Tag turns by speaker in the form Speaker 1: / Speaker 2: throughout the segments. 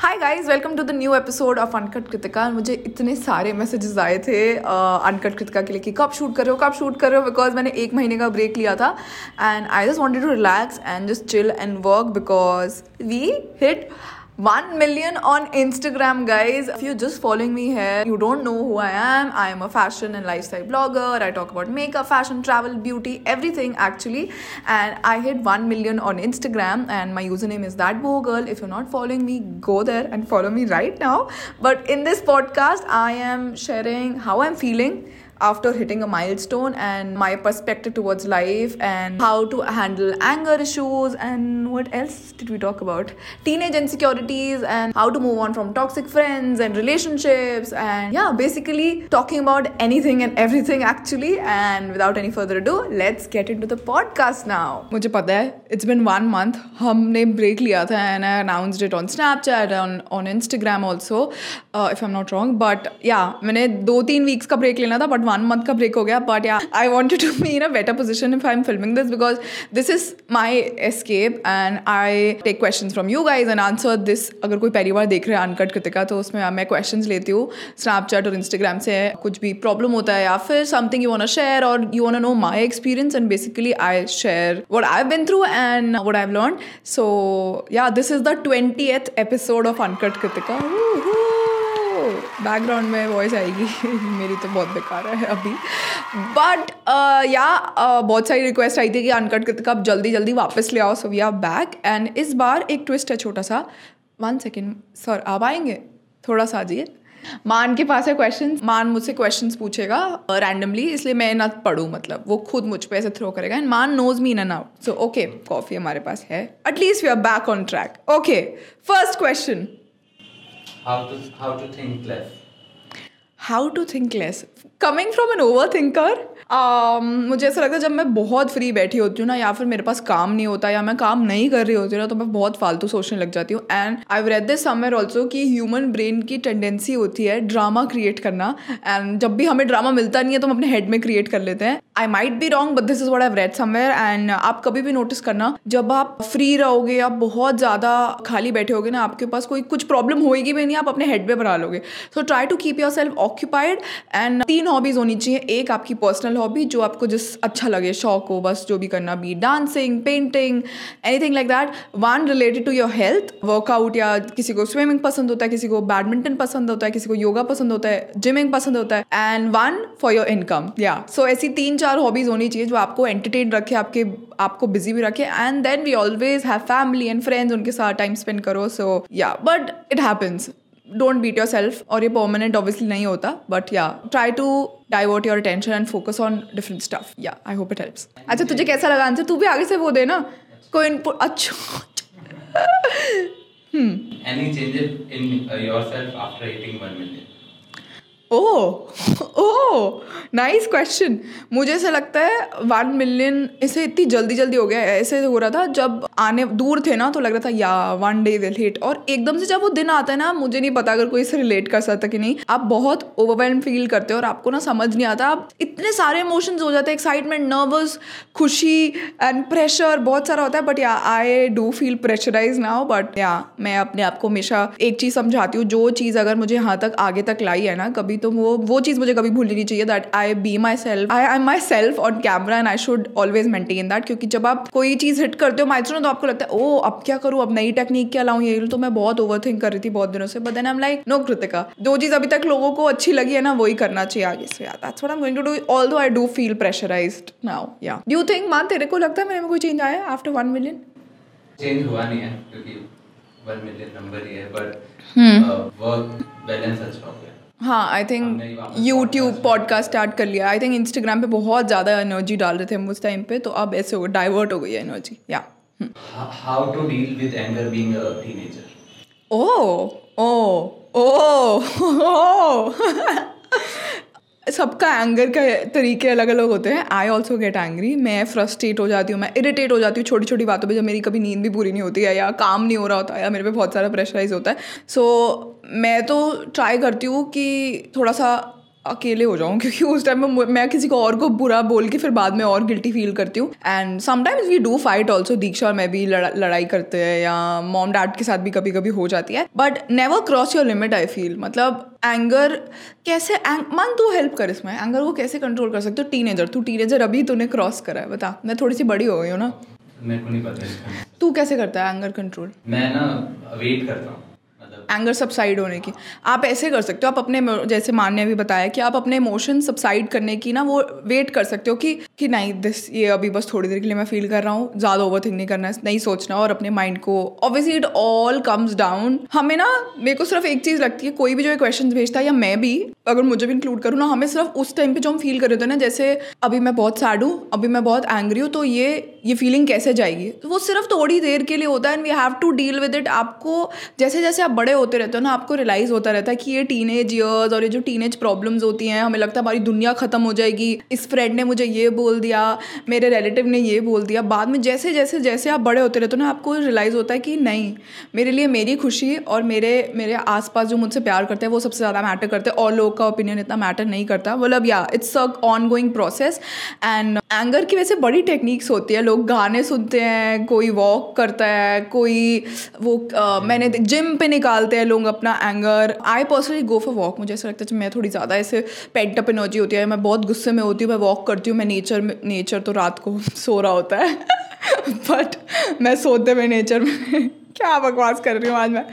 Speaker 1: Hi guys welcome to the new episode of uncut Kritika मुझे इतने सारे messages आए थे अनकट कृतिका के लिए कि कब शूट कर रहे हो कब शूट कर रहे हो बिकॉज़ मैंने एक महीने का ब्रेक लिया था। And I just wanted to relax and just chill and work because we hit 1 million on Instagram, guys. If you're just following me here, you don't know who I am. I am a fashion and lifestyle blogger. I talk about makeup, fashion, travel, beauty, everything actually. And I hit 1 million on Instagram, and my username is that girl. If you're not following me, go there and follow me right now. But in this podcast, I am sharing how I'm feeling after hitting a milestone and my perspective towards life and how to handle anger issues and what else did we talk about teenage insecurities and how to move on from toxic friends and relationships and yeah basically talking about anything and everything actually and without any further ado let's get into the podcast now मुझे पता है it's been one month हमने break लिया था and I announced it on Snapchat on on Instagram also uh, if I'm not wrong but yeah मैंने दो तीन weeks का break लेना था but वन मंथ का ब्रेक हो गया but yeah I wanted to be in a better position if I am filming this because this is my escape and I take question from you guys and answer this अगर कोई पहली बार देख रहे हैं uncut Kritika तो उसमें मैं question लेती हूँ स्नैपचैट और इंस्टाग्राम से कुछ भी प्रॉब्लम होता है या फिर समथिंग यू वांट शेयर और you want know my experience and basically I share what I been through and what I learn so yeah this is the twenty eighth episode of uncut Kritika background में voice आएगी। मेरी तो बहुत बेकार है अभी। But या uh, uh, बहुत सारी रिक्वेस्ट आई थी कि अनकट कृत कब जल्दी जल्दी वापस ले आओ so we are back and इस बार एक ट्विस्ट है छोटा सा। वन सेकेंड सर आप आएँगे? थोड़ा सा आजिए। मान के पास है क्वेश्चन मान मुझसे क्वेश्चन पूछेगा रैंडमली uh, इसलिए मैं ना पढ़ूँ मतलब। वो खुद मुझ पर ऐसे थ्रो करेगा। And Maan knows me in out so okay coffee हमारे पास है। At least we are back on track okay first question
Speaker 2: how to how to think less.
Speaker 1: How to think less coming from an over thinker मुझे ऐसा लगता है जब मैं बहुत फ्री बैठी होती हूँ ना, या फिर मेरे पास काम नहीं होता, या मैं काम नहीं कर रही होती ना तो मैं बहुत फालतू सोचने लग जाती हूँ। And I read this somewhere also कि ह्यूमन ब्रेन की टेंडेंसी होती है ड्रामा क्रिएट करना। एंड जब भी हमें ड्रामा मिलता नहीं है तो हम अपने हेड में क्रिएट कर लेते हैं। I might be wrong but this is what I read somewhere and आप कभी भी नोटिस करना, जब आप फ्री रहोगे, आप बहुत ज़्यादा खाली बैठे होगे ना, आपके पास कोई कुछ प्रॉब्लम होएगी भी नहीं, आप अपने हेड में बना लोगे। So try to keep yourself occupied and तीन हॉबीज़ होनी चाहिए, एक आपकी पर्सनल हॉबी जो आपको जिस अच्छा लगे, शौक हो, बस जो भी करना भी dancing painting anything like that one related to your health workout या किसी को स्विमिंग पसंद होता है, किसी को बैडमिंटन पसंद होता है, किसी को योगा पसंद होता है जिमिंग पसंद होता है and one for your income या सो ऐसी तीन चार हॉबीज़ होनी चाहिए जो आपको एंटरटेन रखे, आपके, आपको बिज़ी भी रखे and then we always have family and friends उनके साथ टाइम स्पेंड करो so yeah but it happens don't beat yourself और ये परमानेंट ऑब्वियसली नहीं होता but yeah try to divert your attention and focus on different stuff yeah I hope it helps अच्छा तुझे कैसा लगा आंसर तू भी आगे से वो दे ना। कोई इनपुट अच्छा।
Speaker 2: Hmm. Any changes in uh, yourself after hitting one million?
Speaker 1: Oh oh nice question मुझे ऐसा लगता है वन मिलियन इसे इतनी जल्दी जल्दी हो गया ऐसे हो रहा था जब आने, दूर थे ना तो लग रहा था, yeah one day will hit और एकदम से जब वो दिन आता है ना, मुझे नहीं पता अगर कोई इसे रिलेट कर सकता कि नहीं। आप बहुत ओवरवेलम फील करते हो और आपको ना समझ नहीं आता। आप इतने सारे इमोशंस हो जाते हैं एक्साइटमेंट नर्वस खुशी एंड प्रेशर बहुत सारा होता है। But yeah I do feel pressurise now but yeah मैं अपने आप को हमेशा एक चीज़ समझाती हूँ। जो चीज़ अगर मुझे यहाँ तक, आगे तक लाई है ना, कभी तो वो वो चीज़ मुझे कभी भूलनी नहीं चाहिए that I be myself I I myself on camera and I should always maintain that क्योंकि जब आप कोई चीज़ हिट करते हो माइलस्टोन तो आपको लगता है ओ अब क्या करूँ? अब नई टेक्निक क्या लाऊँ? ये तो मैं बहुत ओवर थिंक कर रही थी बहुत दिनों से. But then I am like no Kritika जो चीज़ अभी तक लोगों को अच्छी लगी है ना वही करना चाहिए आगे से that's what I am going to do although I do feel pressurized now yeah do you think Maan तेरे को लगता है मेरे में कोई चेंज आया आफ्टर वन मिलियन
Speaker 2: चेंज हुआ नहीं है क्योंकि वन मिलियन नंबर ही है बट वर्क बैलेंस अच्छा हो गया।
Speaker 1: हाँ I think YouTube podcast start कर लिया. आई थिंक इंस्टाग्राम पे बहुत ज़्यादा एनर्जी डाल रहे थे हम उस टाइम पे तो अब ऐसे हो डाइवर्ट हो गई है energy yeah
Speaker 2: how to deal with anger being a teenager
Speaker 1: oh oh oh सबका एंगर का तरीके अलग अलग होते हैं। आई ऑल्सो गेट एंग्री मैं फ्रस्ट्रेट हो जाती हूँ मैं इरीटेट हो जाती हूँ छोटी छोटी बातों पर जब मेरी कभी नींद भी पूरी नहीं होती है या काम नहीं हो रहा होता है या मेरे पे बहुत सारा प्रेशराइज होता है। सो so, मैं तो ट्राई करती हूँ कि थोड़ा सा अकेले हो जाऊँ क्योंकि उस टाइम में मैं किसी को और को बुरा बोल के फिर बाद में और गिल्टी फील करती हूँ। And sometimes we do fight also Diksha और मैं भी लड़ा, लड़ाई करते हैं या मॉम डैड के साथ भी कभी कभी हो जाती है। But never cross your limit I feel मतलब एंगर कैसे मन तू हेल्प कर इसमें। एंगर को कैसे कंट्रोल कर सकते हो? टीनेजर तू टीनेजर अभी तूने क्रॉस करा है बता। मैं थोड़ी सी बड़ी हो गई हूँ ना।
Speaker 2: मेरे को नहीं पता
Speaker 1: तू कैसे करता है एंगर कंट्रोल
Speaker 2: मैं ना वेट करता हूँ।
Speaker 1: एंगर सबसाइड होने की। आप ऐसे कर सकते हो, आप अपने जैसे मान ने भी बताया कि आप अपने इमोशन सबसाइड करने की ना वो वेट कर सकते हो कि कि नहीं दिस ये अभी बस थोड़ी देर के लिए मैं फील कर रहा हूँ, ज़्यादा ओवर थिंक नहीं करना नहीं सोचना और अपने माइंड को। Obviously it all comes down हमें ना, मेरे को सिर्फ़ एक चीज़ लगती है, कोई भी जो क्वेश्चन भेजता है, या मैं भी, अगर मुझे भी इंक्लूड करूँ ना, हमें सिर्फ़ उस टाइम पे जो हम फील कर रहे थे ना, जैसे अभी मैं बहुत सैड हूँ, अभी मैं बहुत एंग्री हूँ तो ये ये फीलिंग कैसे जाएगी? तो वो सिर्फ़ थोड़ी देर के लिए होता है and we have to deal with it आपको जैसे जैसे आप बड़े होते रहते हो ना आपको रियलाइज़ होता रहता है कि ये टीन ईयर्स और ये जो टीन प्रॉब्लम्स होती हैं हमें लगता है हमारी दुनिया ख़त्म हो जाएगी। इस फ्रेंड ने मुझे ये बोल दिया मेरे रिलेटिव ने ये बोल दिया। बाद में जैसे जैसे जैसे आप बड़े होते रहते हो ना आपको रियलाइज़ होता है कि नहीं मेरे लिए मेरी खुशी और मेरे मेरे आसपास जो मुझसे प्यार करते हैं वो सबसे ज़्यादा मैटर करते हैं। और लोग का ओपिनियन इतना मैटर नहीं करता। मतलब yeah it's a ongoing process and anger की वैसे बड़ी टेक्निक्स होती है। लोग गाने सुनते हैं कोई वॉक करता है कोई वो आ, मैंने जिम पे निकालते हैं लोग अपना anger I personally go for walk मुझे ऐसा लगता है मैं थोड़ी ज़्यादा ऐसे पेंट अप एनर्जी होती है. मैं बहुत गुस्से में होती हूँ, मैं वॉक करती हूँ, मैं नेचर में नेचर तो रात को सो रहा होता है. बट मैं सोते हुए नेचर में क्या बकवास कर रही हूँ आज मैं?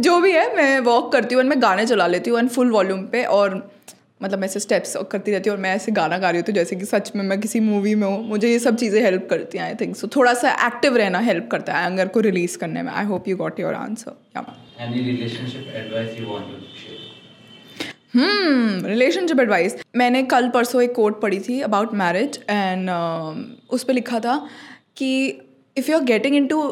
Speaker 1: जो भी है, मैं वॉक करती हूँ एंड मैं गाने चला लेती हूँ एंड फुल वॉल्यूम पे और मतलब मैं ऐसे स्टेप्स करती रहती हूँ और मैं ऐसे गाना गा रही होती हूँ जैसे कि सच में मैं किसी मूवी में हूँ मुझे ये सब चीज़ें हेल्प करती हैं आई थिंक सो थोड़ा सा एक्टिव रहना हेल्प करता है एंगर को रिलीज़ करने में. I hope you got your answer hmm relationship advice मैंने कल परसों एक कोट पढ़ी थी अबाउट मैरिज एंड उस पर लिखा था कि if you are getting into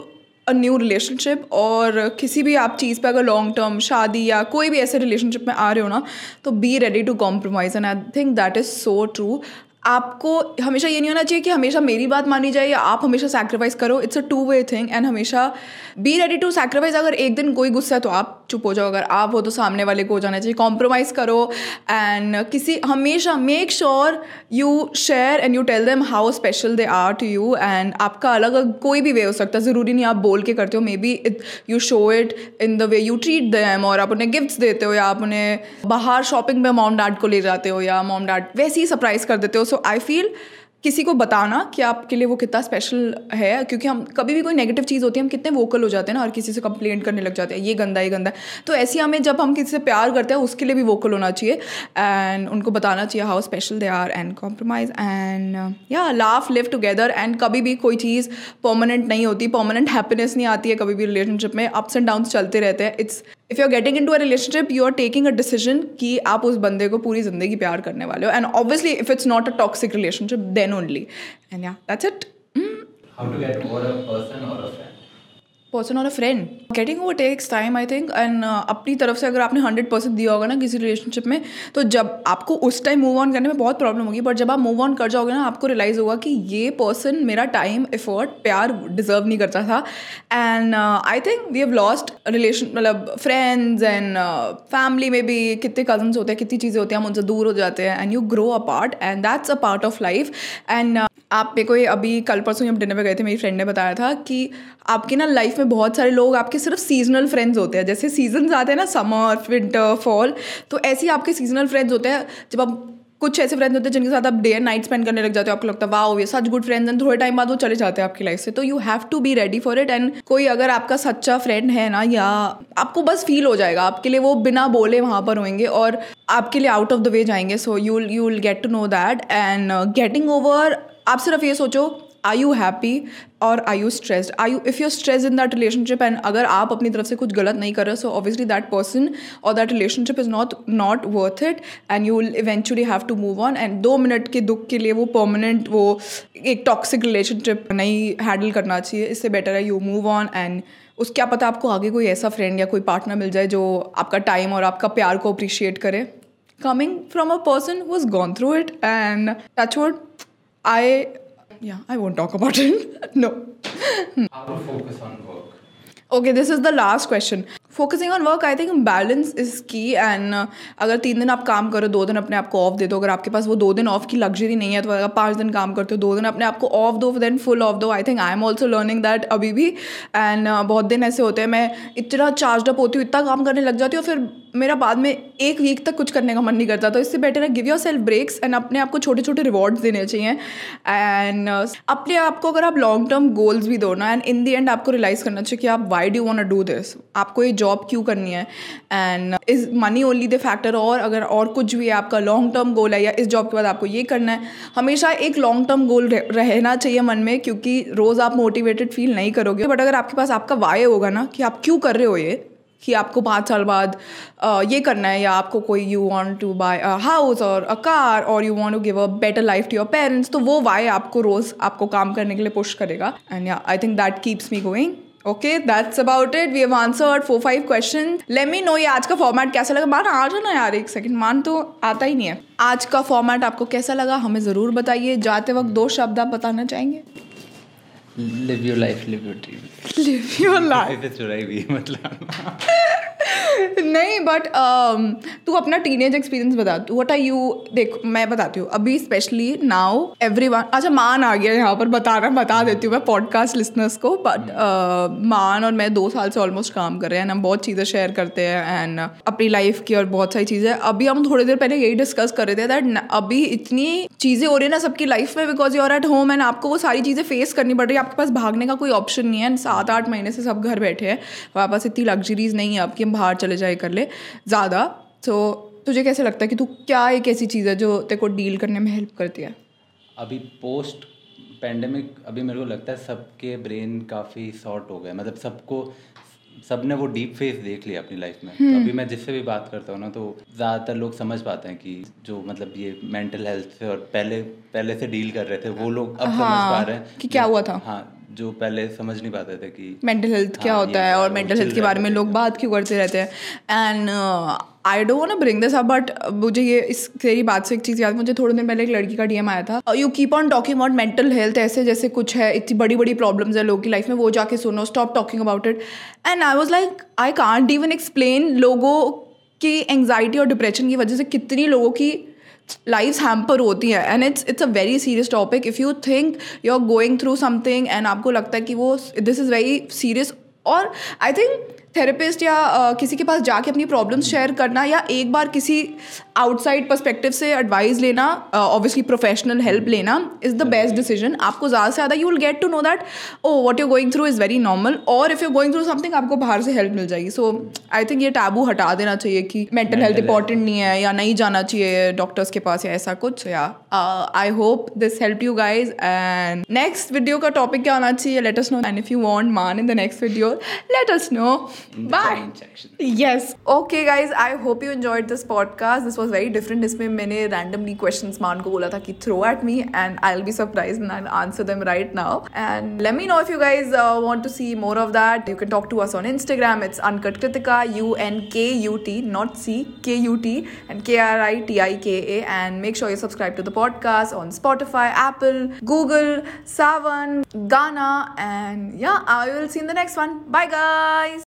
Speaker 1: a new relationship और किसी भी आप चीज़ पे अगर लॉन्ग टर्म शादी या कोई भी ऐसे रिलेशनशिप में आ रहे हो ना तो be ready to compromise and I think that is so true आपको हमेशा ये नहीं होना चाहिए कि हमेशा मेरी बात मानी जाए या आप हमेशा सैक्रिफाइस करो। It's a two way thing and हमेशा बी रेडी टू सैक्रिफाइस अगर एक दिन कोई गुस्सा है तो आप चुप हो जाओ। अगर आप हो तो सामने वाले को हो जाना चाहिए। कॉम्प्रोमाइज़ करो एंड किसी हमेशा make sure you share and you tell them how special they are to you and आपका अलग कोई भी वे हो सकता है। ज़रूरी नहीं आप बोल के करते हो। Maybe it you show it in the way you treat them और आप उन्हें गिफ्ट्स देते हो या आप उन्हें बाहर शॉपिंग में मॉम डैड को ले जाते हो या मॉम डैड वैसे ही सरप्राइज़ कर देते हो। सो आई फील किसी को बताना कि आपके लिए वो कितना स्पेशल है, क्योंकि हम कभी भी कोई नेगेटिव चीज़ होती है, हम कितने वोकल हो जाते हैं ना, और किसी से कंप्लेंट करने लग जाते हैं, ये गंदा ये गंदा। तो ऐसी हमें जब हम किसी से प्यार करते हैं, उसके लिए भी वोकल होना चाहिए एंड उनको बताना चाहिए how special they are and compromise and yeah laugh live together and कभी भी कोई चीज़ परमानेंट नहीं होती परमानेंट हैप्पीनेस नहीं आती है कभी भी रिलेशनशिप में अप्स एंड डाउन्स चलते रहते हैं। It's if you are getting into a relationship you are taking a decision कि आप उस बंदे को पूरी ज़िंदगी प्यार करने वाले हो। And obviously if it's not a toxic relationship then only and yeah that's it
Speaker 2: how to get over a person और अ friend?
Speaker 1: पर्सन और a friend getting over takes time I think and अपनी तरफ़ से अगर आपने hundred percent दिया होगा ना किसी रिलेशनशिप में तो जब आपको उस टाइम मूव ऑन करने में बहुत प्रॉब्लम होगी बट जब आप मूव ऑन कर जाओगे ना, आपको रियलाइज़ होगा कि ये पर्सन मेरा टाइम एफर्ट प्यार डिजर्व नहीं करता था. And I think we have lost relation मतलब फ्रेंड्स एंड फैमिली में भी कितने कजन्स होते हैं, कितनी चीज़ें होती हैं, हम उनसे दूर हो जाते हैं and you grow apart and that's a part of life and आप मेरे को अभी कल परसों जब डिनर पे गए थे, मेरी फ्रेंड ने बताया था कि आपकी ना लाइफ में बहुत सारे लोग आपके सिर्फ़ सीजनल फ्रेंड्स होते हैं। जैसे सीज़न आते हैं ना समर विंटर फॉल तो ऐसे ही आपके सीजनल फ्रेंड्स होते हैं, जब आप कुछ ऐसे फ्रेंड्स होते हैं जिनके साथ आप डे एंड नाइट स्पेंड करने लग जाते हो, आपको लगता है वाह ये सच गुड फ्रेंड्स एंड थोड़े टाइम बाद वो चले जाते हैं आपकी लाइफ से। तो you have to be ready for it and कोई अगर आपका सच्चा फ्रेंड है ना, या आपको बस फील हो जाएगा, आपके लिए वो बिना बोले वहाँ पर होंगे और आपके लिए आउट ऑफ़ द वे जाएँगे। So you you will get to know that and getting over आप सिर्फ़ ये सोचो आई यू हैप्पी और I you stressed I you if you stress in that relationship and अगर आप अपनी तरफ़ से कुछ गलत नहीं कर रहे सो ऑब्वियसली दैट पर्सन और that relationship is not not worth it and you will eventually have to move on and दो मिनट के दुख के लिए वो परमानेंट वो एक टॉक्सिक रिलेशनशिप नहीं हैंडल करना चाहिए, इससे बेटर है यू मूव ऑन एंड उस क्या पता आपको आगे कोई ऐसा फ्रेंड या कोई पार्टनर मिल जाए जो आपका टाइम और आपका प्यार को अप्रिशिएट करे। Coming from a person who is gone through it and touch I yeah, I won't talk about it. no.
Speaker 2: How to focus on work.
Speaker 1: Okay, this is the last question. Focusing on work I think balance is key and अगर तीन दिन आप काम करो दो दिन अपने आप को ऑफ़ दे दो। अगर आपके पास वो दो दिन ऑफ़ की लग्जरी नहीं है तो अगर पाँच दिन काम करते हो दो दिन अपने आप को ऑफ़ दो देन फुल ऑफ़ दो। I think I am also learning that अभी भी। एंड uh, बहुत दिन ऐसे होते हैं मैं इतना चार्ज अप होती हूँ इतना काम करने लग जाती हूँ फिर मेरा बाद में एक वीक तक कुछ करने का मन नहीं करता। तो इससे बेटर है give yourself breaks and अपने आप को छोटे छोटे रिवॉर्ड्स देने चाहिए। एंड uh, अपने आप को अगर आप लॉन्ग टर्म गोल्स भी दो ना एंड इन दी एंड आपको रियलाइज़ करना चाहिए कि आप why do want do this आपको ये जॉब क्यों करनी है? And is money only the factor और अगर और कुछ भी है, आपका लॉन्ग टर्म गोल है या इस जॉब के बाद आपको ये करना है, हमेशा एक लॉन्ग टर्म गोल रहना चाहिए मन में, क्योंकि रोज़ आप मोटिवेटेड फील नहीं करोगे। बट अगर आपके पास आपका वाय होगा ना, कि आप क्यों कर रहे हो ये, कि आपको पाँच साल बाद ये करना है, या आपको कोई you want to buy a house और अ कार और you want to give a better life to your parents तो वो वाई आपको रोज़ आपको काम करने के लिए पुश करेगा। And yeah I think that keeps me going okay that's about it we have answered four five question let me know ये आज का फॉर्मेट कैसा लगा? मान आ जाना यार एक सेकंड मान तो आता ही नहीं है. आज का फॉर्मेट आपको कैसा लगा? हमें ज़रूर बताइए. जाते वक्त दो शब्द आप बताना चाहेंगे?
Speaker 2: Live your life live
Speaker 1: your dream live
Speaker 2: your life मतलब।
Speaker 1: नहीं बट um, तू अपना टीनेज एक्सपीरियंस बता। तू वट आर यू देख मैं बताती हूँ। अभी स्पेशली नाउ एवरी वन अच्छा मान आ गया यहाँ पर बता रहा बता देती हूँ मैं पॉडकास्ट लिसनर्स को बट uh, मान और मैं दो साल से ऑलमोस्ट काम कर रहे हैं हम बहुत चीज़ें शेयर करते हैं एंड अपनी लाइफ की और बहुत सारी चीज़ें। अभी हम थोड़ी देर पहले यही डिस्कस कर रहे थे दैट अभी इतनी चीज़ें हो रही है ना सबकी लाइफ में because you are at home and आपको वो सारी चीज़ें फेस करनी पड़ रही है। आपके पास भागने का कोई ऑप्शन नहीं है सात आठ महीने से सब घर बैठे हैं हमारे पास इतनी लग्जरीज नहीं है आपकी हम बाहर चले जाए कर ले ज़्यादा। तो तुझे कैसे लगता है कि तू क्या एक ऐसी चीज़ है जो तेरे को डील करने में हेल्प करती है?
Speaker 2: अभी पोस्ट पेंडेमिक अभी मेरे को लगता है सबके ब्रेन काफ़ी शॉर्ट हो गए मतलब सबको सबने वो डीप फेस देख लिया अपनी लाइफ में। तो हम्म। अभी मैं जिससे भी बात करता हूँ ना तो ज़्यादातर लोग समझ पाते हैं कि जो मतलब ये मेंटल हेल्थ से और पहले पहले से डील कर रहे थे वो लोग अब हाँ, समझ पा रहे हैं।
Speaker 1: कि क्या हुआ था?
Speaker 2: हाँ जो पहले समझ नहीं पाते थे कि
Speaker 1: मेंटल हेल्थ क्या हाँ, होता है और मेंटल हेल्थ के बारे में लोग बात क्यों करते रहते हैं? And I don't want bring this up but मुझे ये इस तेरी बात से एक चीज़ याद मुझे थोड़े दिन पहले एक लड़की का डीएम आया था। You keep on talking about mental health ऐसे जैसे कुछ है इतनी बड़ी बड़ी प्रॉब्लम्स है लोगों की लाइफ में वो जाके सुनो stop talking about it and I was like I can't even explain लोगों की एंगजाइटी और डिप्रेशन की वजह से कितनी लोगों की लाइफ हैम्पर होती है। And it's it's a very serious topic if you think you are going through something and आपको लगता है कि वो दिस इज़ वेरी सीरियस और आई थिंक थेरेपिस्ट या uh, किसी के पास जाके अपनी प्रॉब्लम्स शेयर करना या एक बार किसी आउटसाइड परस्पेक्टिव से एडवाइस लेना ऑब्वियसली प्रोफेशनल हेल्प लेना इज़ द बेस्ट डिसीज़न आपको ज़्यादा से ज़्यादा you will get to know that oh what you going through is very normal और if you going through something आपको बाहर से हेल्प मिल जाएगी. सो आई थिंक ये टैबू हटा देना चाहिए कि मेंटल हेल्थ इंपॉर्टेंट नहीं है या नहीं जाना चाहिए डॉक्टर्स के पास या ऐसा कुछ. या I hope this help you guys and next video का टॉपिक क्या आना चाहिए? Let us know and if you want Maan in the next video let us know bye yes okay guys I hope you enjoyed this podcast this was very different इसमें मैंने randomly question Maan को बोला था कि throw at me and I will be surprise and I answer them right now and let me know if you guys want to see more of that you can talk to us on Instagram it's uncut Kritika U N K U T not C K U T and K R I T I K A and make sure you subscribe to the podcast on Apple, Google, Savan, Ghana, and yeah, I will see you in the next one. Bye, guys.